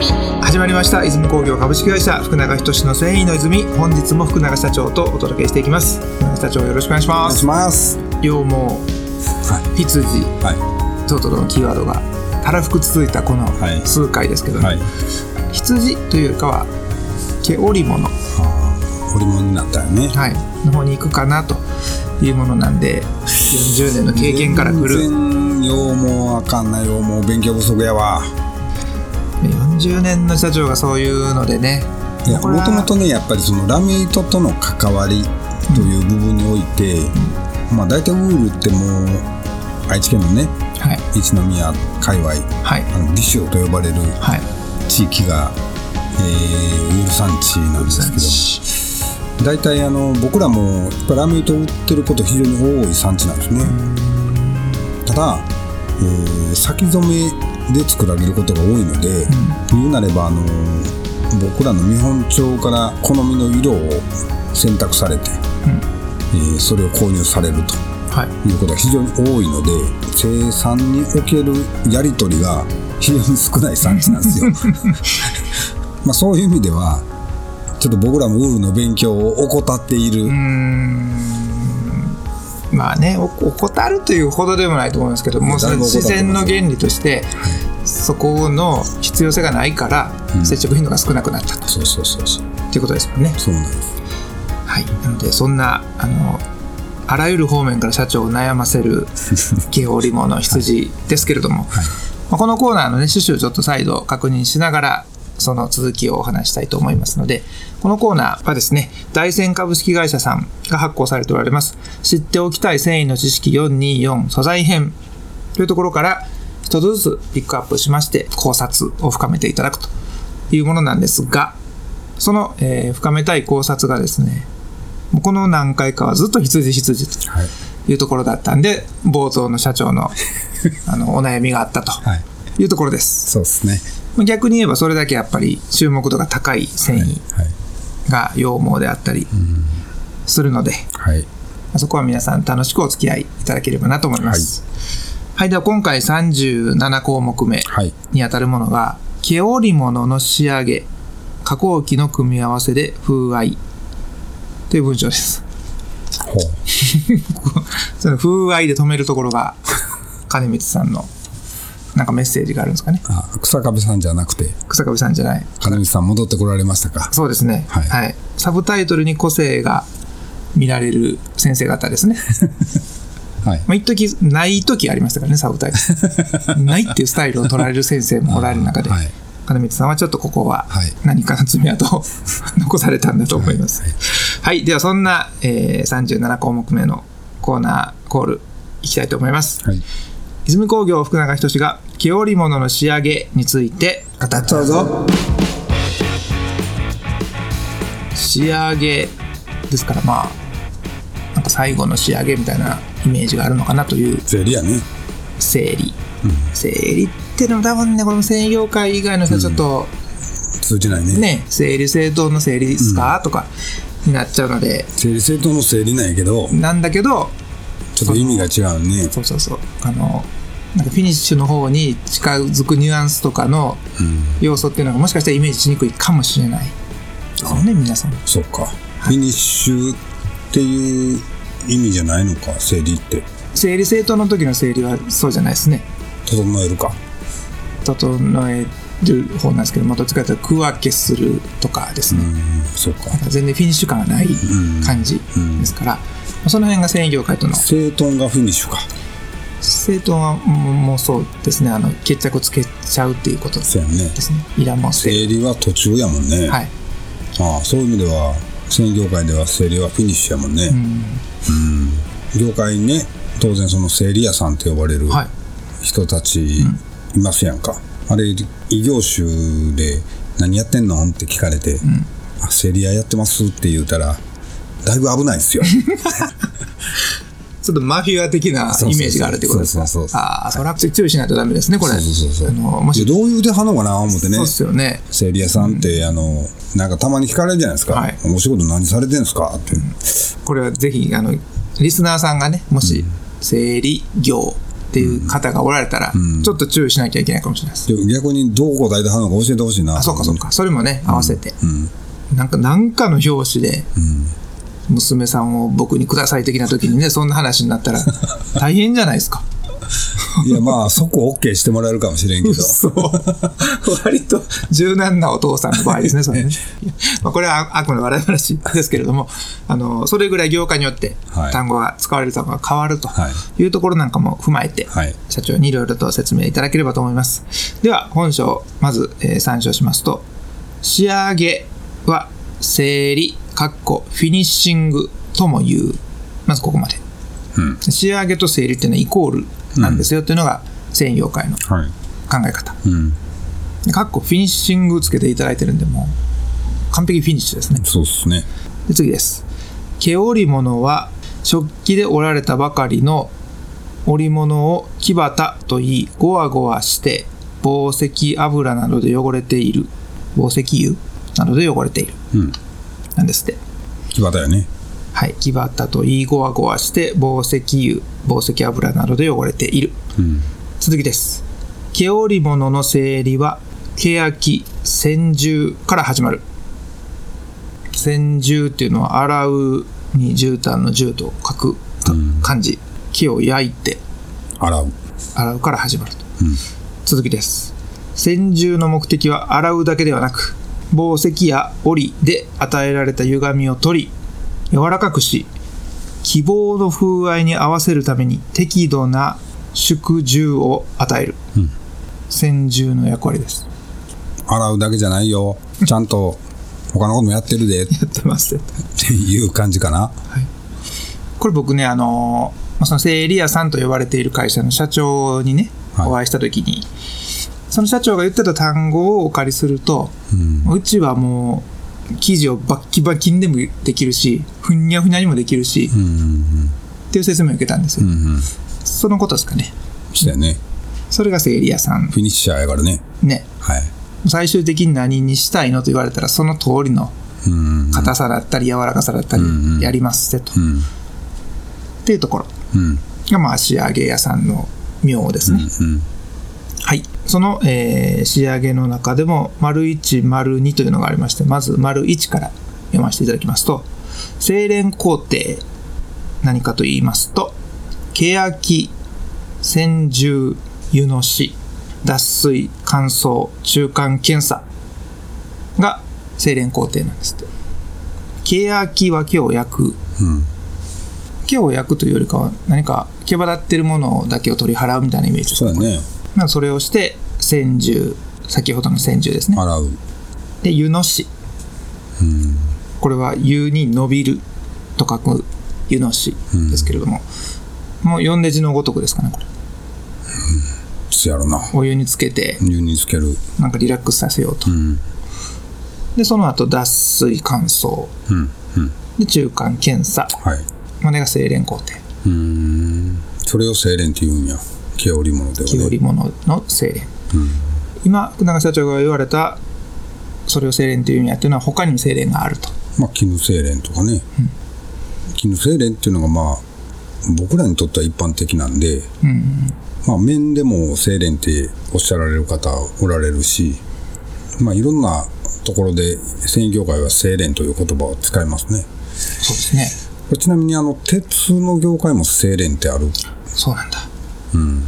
泉始まりました泉工業株式会社福永仁の繊維の泉本日も福永社長とお届けしていきます福永社長よろしくお願いしますお願いします。羊毛は羊い。は等々のキーワードがたらふく続いたこのはい数回ですけどい。ね、はい。羊というよりかは毛織物、織物になったよね。はい、の方に行くかなというものなんで40年の経験からくる全然、ようもあかんないよ、もう勉強不足やわ。40年の社長がそういうのでね。いや、もともとね、やっぱりそのラメ糸との関わりという部分において、まあ大体ウールってもう、愛知県のね、はい。一宮界隈、はい。あの、ディシオと呼ばれるはい。地域が、えー、ウール産地なんですけど大体あの僕らもやっぱラメ糸を売ってること非常に多い産地なんですね。ただ、えー先染めで作られることが多いので、言うなればあの僕らの見本帳から好みの色を選択されて、えーそれを購入されるとはい。いうことが非常に多いので生産におけるやり取りが非常に少ない産地なんですよ。まあそういう意味ではちょっと僕らもウールの勉強を怠っている、まあねお怠るというほどでもないと思いますけどもう自然の原理として、そこの必要性がないから、接触頻度が少なくなったと。そうそうそうそう。っていうことですもんね。そうなんです。はい、なのでそんなあのあらゆる方面から社長を悩ませる毛織物羊ですけれども、まあ、このコーナーの、ね、趣旨をちょっと再度確認しながらその続きをお話したいと思いますのでこのコーナーはですね大山株式会社さんが発行されておられます。知っておきたい繊維の知識424素材編というところから一つずつピックアップしまして考察を深めていただくというものなんですがその、えー深めたい考察がですねこの何回かはずっと羊羊とはいいうところだったんで冒頭の社長のあのお悩みがあったとはい。いうところです。そうですね逆に言えばそれだけやっぱり注目度が高い繊維はいが羊毛であったりするので、はい。そこは皆さん楽しくお付き合いいただければなと思います。はい、では今回37項目目はい。にあたるものが、毛織物の仕上げ、加工機の組み合わせで風合い。という文章です。ほう。その風合いで止めるところが、金光さんのなんかメッセージがあるんですかね。あ草壁さんじゃなくて草壁さんじゃない。金光さん戻ってこられましたか？そうですね。はいはい。サブタイトルに個性が見られる先生方ですね。はいまあ、一時ない時ありましたからね、サブタイトル。ないっていうスタイルを取られる先生もおられる中で、はい金光さんはちょっとここははい何かの爪痕を 残されたんだと思います。はい、ではそんな、えー37項目目のコーナーコールいきたいと思います。はい泉工業福永仁が毛織物の仕上げについて語っちゃうぞ。仕上げですからまあなんか最後の仕上げみたいなイメージがあるのかなというゼリやね。整理、整理ってのは多分ねこの繊維業界以外の人はちょっと通じないね。ね、整理整頓の整理ですか、とかになっちゃうので。整理整頓の整理なんやけど。なんだけどちょっと意味が違うね。そうそうそう。あのなんかフィニッシュの方に近づくニュアンスとかの要素っていうのがもしかしたらイメージしにくいかもしれない。ですよね皆さん。そっか。フィニッシュっていう意味じゃないのか整理って。整理整頓の時の整理はそうじゃないですね。整えるか。整える方なんですけど、まあ、どっちかというと区分けするとかですね、うんそうか。全然フィニッシュ感がない感じですから、その辺が繊維業界との。整頓がフィニッシュか。整頓はもうもうそうですね。あの決着つけちゃうっていうことですね。いらんもん整整理は途中やもんね、はい。ああそういう意味では繊維業界では整理はフィニッシュやもんね、うん。業界にね当然その整理屋さんって呼ばれるはい。人たちいますやんか、あれ異業種で「何やってんの?」って聞かれて「あ整理屋やってます」って言うたらだいぶ危ないですよ。ちょっとマフィア的なイメージがあるってことですか？そうそうそう。そうああそれは注意しないとダメですねこれ。そうそうそう。あのもしでどういう出はんのかな思ってね。そうっすよね。整理屋さんって、あのなんかたまに聞かれるじゃないですか、はい。お仕事何されてんすか？って、これはぜひあのリスナーさんがねもし整理業っていう方がおられたら、うん。ちょっと注意しなきゃいけないかもしれないです。で逆にどう答えてはるのか教えてほしいな。あ、そうかそうか。それもね、合わせて。うん。なんか、なんかの表紙で、うん。娘さんを僕にください的な時にね、そんな話になったら、大変じゃないですか。いや、まあ、そこ OK してもらえるかもしれんけど。そう。割と柔軟なお父さんの場合ですね、それね。まあこれはああくまで笑い話ですけれども、あの、それぐらい業界によってはい単語が使われる単語が変わるとはいいうところなんかも踏まえて、はい。社長にいろいろと説明いただければと思います。では、本書、まず、えー参照しますと、仕上げは整理、かっこフィニッシングとも言う。まずここまで。うん。仕上げと整理っていうのはイコールなんですよっていうのが繊維業界のはい。考え方。うん。でかっこフィニッシングつけていただいてるんで、もう完璧フィニッシュですね。そうっすね。で次です。毛織物は食器で織られたばかりの織物を木旗といい、ゴワゴワして紡績油などで汚れている。紡績油などで汚れている。うん。なんですって。木端やね。はい。木旗といい、ゴワゴワして紡績油、紡績油などで汚れている。うん。続きです。毛織物の整理は、毛焼き、洗重から始まる。洗重っていうのは、洗うに絨毯の絨と書くかうん漢字。木を焼いて洗う。洗うから始まると。うん。続きです。洗重の目的は洗うだけではなく、紡績や織で与えられた歪みを取り、柔らかくし、希望の風合いに合わせるために適度な縮重を与える。うん洗重の役割です。洗うだけじゃないよ。ちゃんと他のこともやってるでっ やってますよ。ていう感じかな。これ僕ね、あのその整理屋さんと呼ばれている会社の社長にね、はいお会いしたときに、その社長が言ってた単語をお借りすると、うん。うちはもう、生地をバッキバキにでもできるし、ふんにゃふにゃにもできるし、うん。うん。っていう説明を受けたんですよ。うん。うん。そのことですかね。そうやね。それが整理屋さん。フィニッシャーやからね。ね。はい。最終的に何にしたいのと言われたら、その通りのうん。硬さだったり柔らかさだったりうんうんやりますってと。っうん。ていうところうん。が、まあ、仕上げ屋さんの妙ですね。うん。はい。その、えー仕上げの中でも、丸1、丸2というのがありまして、まず丸1から読ませていただきますと、精錬工程、何かと言いますと、毛焼き、洗重、湯のし、脱水、乾燥、中間検査が精錬工程なんですって。毛焼きは毛を焼く。うん。毛を焼くというよりかは、何か毛羽立ってるものだけを取り払うみたいなイメージですそうやね。まあそれをして、洗重、先ほどの洗重ですね。洗う。で、湯のし。うん。これは湯に伸びると書く湯のしですけれども、もう読んで字のごとくですかね、これ。そうやろな。お湯につけて、湯につける。なんかリラックスさせようとう。ん。で、その後、脱水乾燥。うん。うん。で、中間検査。はい。これが精錬工程。うーん。それを精錬って言うんや。毛織物ではね。木織物の精錬。うん。今、福永社長が言われた、それを精錬という意味やっていうのは他にも精錬があると。まあ、絹精錬とかね。絹精錬っていうのがまあ、僕らにとっては一般的なんで、うん。まあ、面でも精錬っておっしゃられる方おられるし、まあ、いろんなところで繊維業界は精錬という言葉を使いますね。そうですね。ちなみにあの、鉄の業界も精錬ってある。そうなんだ。うん。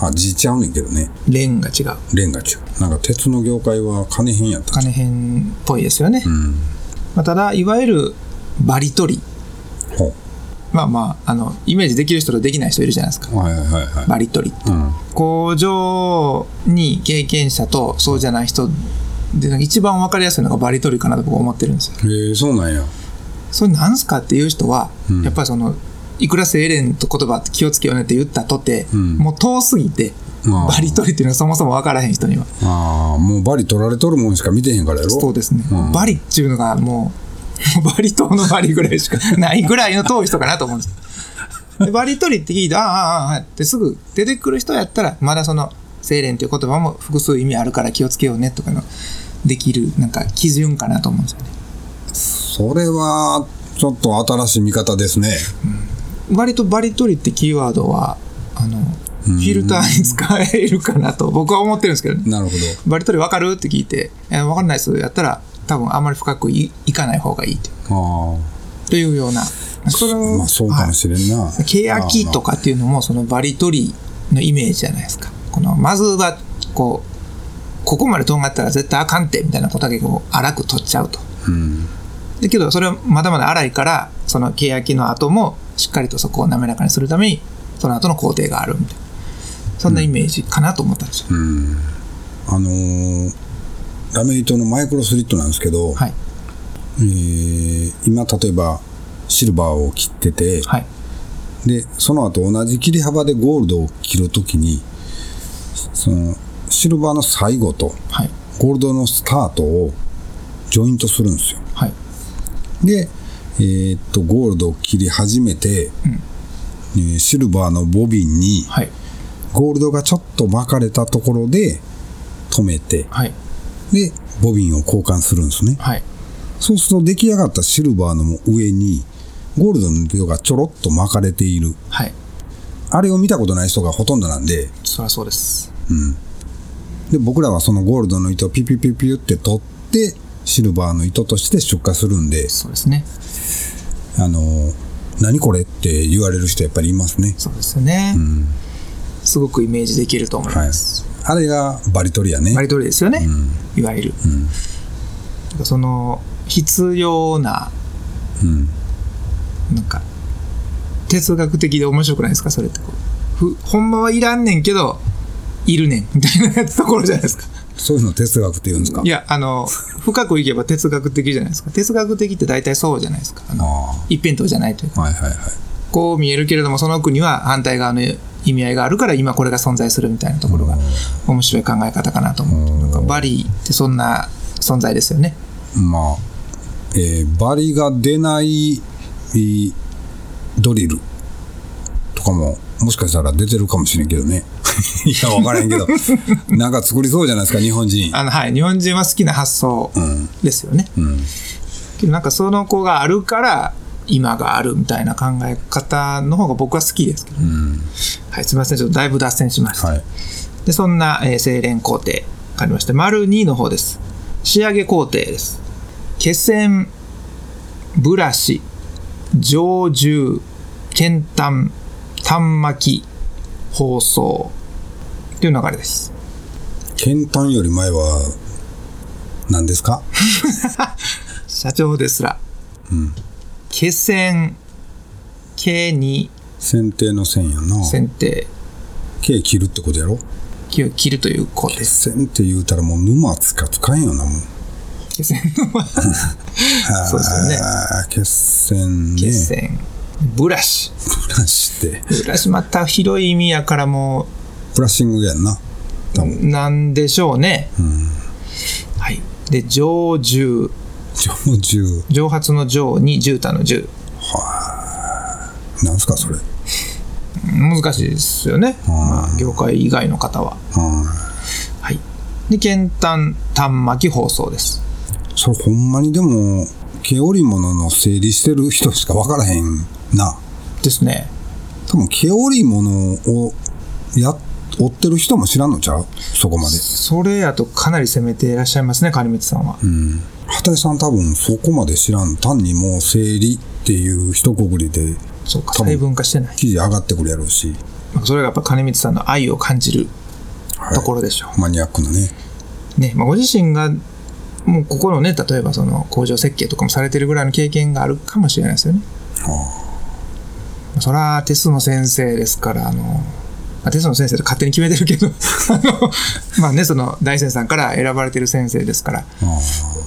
あ、字ちゃうねんけどね。錬が違う。錬が違う。なんか鉄の業界は金編やった金編っぽいですよね。ううん。まあ、ただ、いわゆるバリ取り。ほまあまあ、あの、イメージできる人とできない人いるじゃないですか。う。はいはいはいはい。バリ取り。うん。工場に経験者とそうじゃない人で、一番わかりやすいのがバリ取りかなと僕は思ってるんですよ。へえそうなんや。それなんすかっていう人は、うんやっぱりその、いくら精錬と言葉って気をつけようねって言ったとて、うんもう遠すぎて、バリ取りっていうのはそもそもわからへん人には。ああ、もうバリ取られとるもんしか見てへんからやろそうですね。うんバリっていうのがもう、も うバリ島のバリぐらいしかないぐらいの遠い人かなと思うんです。でバリ取りって聞いて、ああ、ああ、ってすぐ出てくる人やったら、まだその、精錬という言葉も複数意味あるから気をつけようねとかの、できる、なんか基準かなと思うんですよね。それは、ちょっと新しい見方ですね。割とバリ取りってキーワードは、あの、ィルターに使えるかなと 僕は思ってるんですけどね。なるほど。バリ取り分かるって聞いて、え分かんないですやったら多分あんまり深くいいかない方がいいとあというような。そあ。まあそうかもしれんな。はい、欅とかっていうのもそのバリ取りのイメージじゃないですか。このまずはこうここまでとんがったら絶対あかんってみたいなことだけこう荒く取っちゃうと。うん。だけどそれはまだまだ荒いからその欅の後もしっかりとそこを滑らかにするためにその後の工程があるみたいな。そんなイメージかなと思ったんですよ。うん。あのーラメ糸のマイクロスリットなんですけど、はい。えー今例えばシルバーを切ってて、はい。でその後同じ切り幅でゴールドを切るときにそのシルバーの最後とはい。ゴールドのスタートをジョイントするんですよ。はい。で、えーっとゴールドを切り始めて、えーシルバーのボビンにはい。ゴールドがちょっと巻かれたところで止めてはい。でボビンを交換するんですね。はい。そうすると出来上がったシルバーの上にゴールドの色がちょろっと巻かれている。はい。あれを見たことない人がほとんどなんで。そりゃそうです。で僕らはそのゴールドの糸をピュピュピュピュって取ってシルバーの糸として出荷するんで。そうですねあの何これって言われる人やっぱりいますね。そうですよね、すごくイメージできると思いはい。ます、あれがバリ取りやね。バリ取りですよね、いわゆる、その必要なうん。なんか哲学的で面白くないですか？それってこう。ふほんまはいらんねんけどいるねん。みたいなところじゃないですかそういうの哲学って言うんですか？いやあの深くいけば哲学的じゃないですか。哲学的って大体そうじゃないですか。あのあ一辺倒じゃないというか。あはいはいはい。こう見えるけれどもその奥には反対側の意味合いがあるから今これが存在するみたいなところが面白い考え方かなと思ってなん。かバリーってそんな存在ですよね。まあ、えーバリが出ないえードリルとかももしかしたら出てるかもしれんけどね。いや分からへんけど。なんか作りそうじゃないですか日本人。あのはい日本人は好きな発想うんですよね、うん。けどなんかその子があるから今があるみたいな考え方の方が僕は好きですけど、うん。はい、すみませんちょっとだいぶ脱線しました、はい。でそんな、えー精錬工程がありまして丸2の方です。仕上げ工程です。気線ブラシ上重剣端端巻き包装っていう流れです。剣端より前は何ですか？社長ですら、気線毛に。剪定の線やな。剪定毛切るってことやろ？木を切るという工程です。線って言うたらもう沼つか使えんよなもう。気線の そうですよね。ねブラシブラシって。ブラシまた広い意味やからもブラッシングやんな。なんでしょうね、はい。で上重。上重。蒸発の上に絨毯の重なんすかそれ。難しいですよね、まあ、業界以外の方は。ははい。で剣端端巻き包装です。いそれほんまにでも毛織物の整理してる人しか分からへんな。ですね。多分毛織物をや追ってる人も知らんのちゃう？そこまで。それやとかなり攻めていらっしゃいますね金光さんは、うん。畑井さん多分そこまで知らん単にもう整理っていう一括りでそうか細分化してない。記事上がってくるやろうし、それがやっぱ金光さんの愛を感じるはいところでしょマニアックなね。う、ねまあ、ご自身がもうここのね例えばその工場設計とかもされてるぐらいの経験があるかもしれないですよね。そらテスの先生ですからあの、まあ、テスの先生と勝手に決めてるけど あのまあねその大先さんから選ばれてる先生ですからあ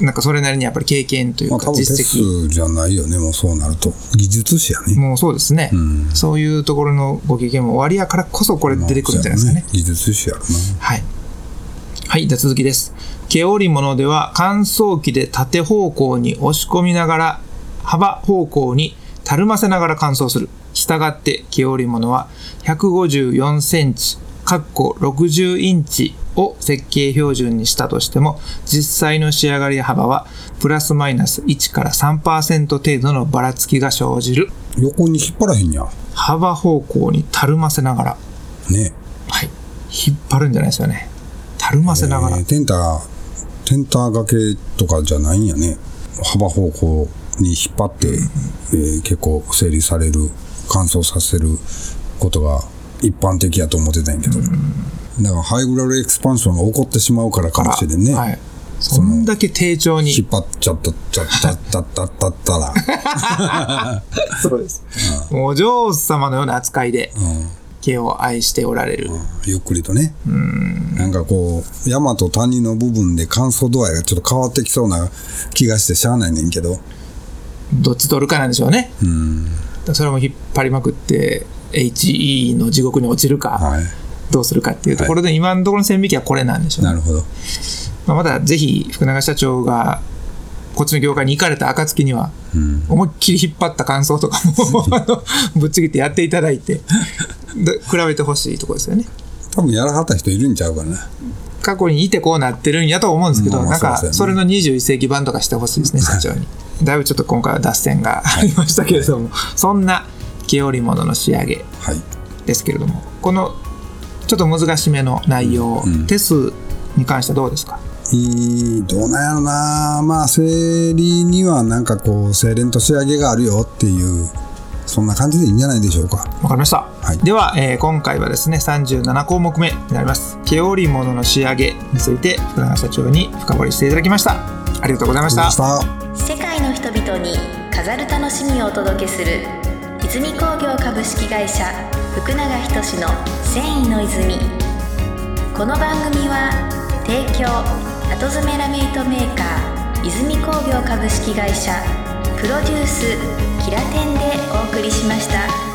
なんかそれなりにやっぱり経験というか実績、スじゃないよねもうそうなると。技術士やね。もうそうですね、ん。そういうところのご経験もおありやからこそこれ出てくるんじゃないですかね。技術士やろな。はい。はい、じゃあ続きです。毛織物では乾燥機で縦方向に押し込みながら幅方向にたるませながら乾燥する。したがって毛織物は154センチ、かっこ60インチを設計標準にしたとしても、実際の仕上がり幅はプラスマイナス1から3%程度のばらつきが生じる。横に引っ張らへんや幅方向にたるませながら。ね引っ張るんじゃないですよねたるませながら、えーテンターテンター掛けとかじゃないんやね。幅方向に引っ張って、えー結構整理される乾燥させることが一般的やと思ってたんやけど、だからハイグラルエクスパンションが起こってしまうからかもしれんね、はい、そんだけ丁重に。引っ張っちゃったちゃったったったったったら、そうです、お嬢様のような扱いで毛を愛しておられる、ゆっくりとね。なんかこう山と谷の部分で乾燥度合いがちょっと変わってきそうな気がしてしゃあないねんけど。どっち取るかなんでしょうね、うん。それも引っ張りまくって HE の地獄に落ちるか、はい。どうするかっていうところで、今のところの線引きはこれなんでしょうね。なるほど。まあ、まだぜひ福永社長がこっちの業界に行かれた暁には、うん。思いっきり引っ張った感想とかも ぶっちぎってやっていただいてで比べてほしいところですよね。多分やらはった人いるんちゃうかな。過去にいてこうなってるんやと思うんですけど、まあまあなんかそれの21世紀版とかしてほしいですね社長に。だいぶちょっと今回は脱線がありましたけれども、そんな毛織物の仕上げはい。ですけれどもこのちょっと難しめの内容、うん手数に関してはどうですか？いいどうなんやろな。まあ整理にはなんかこう精錬と仕上げがあるよっていうそんな感じでいいんじゃないでしょうか。わかりました、はい。では、えー今回はですね37項目目になります。毛織物の仕上げについて福永社長に深掘りしていただきました。ありがとうございました。した。世界の人々に飾る楽しみをお届けする泉工業株式会社福永仁の繊維の泉。この番組は提供後詰めラメイトメーカー泉工業株式会社プロデュースキラテンでお送りしました。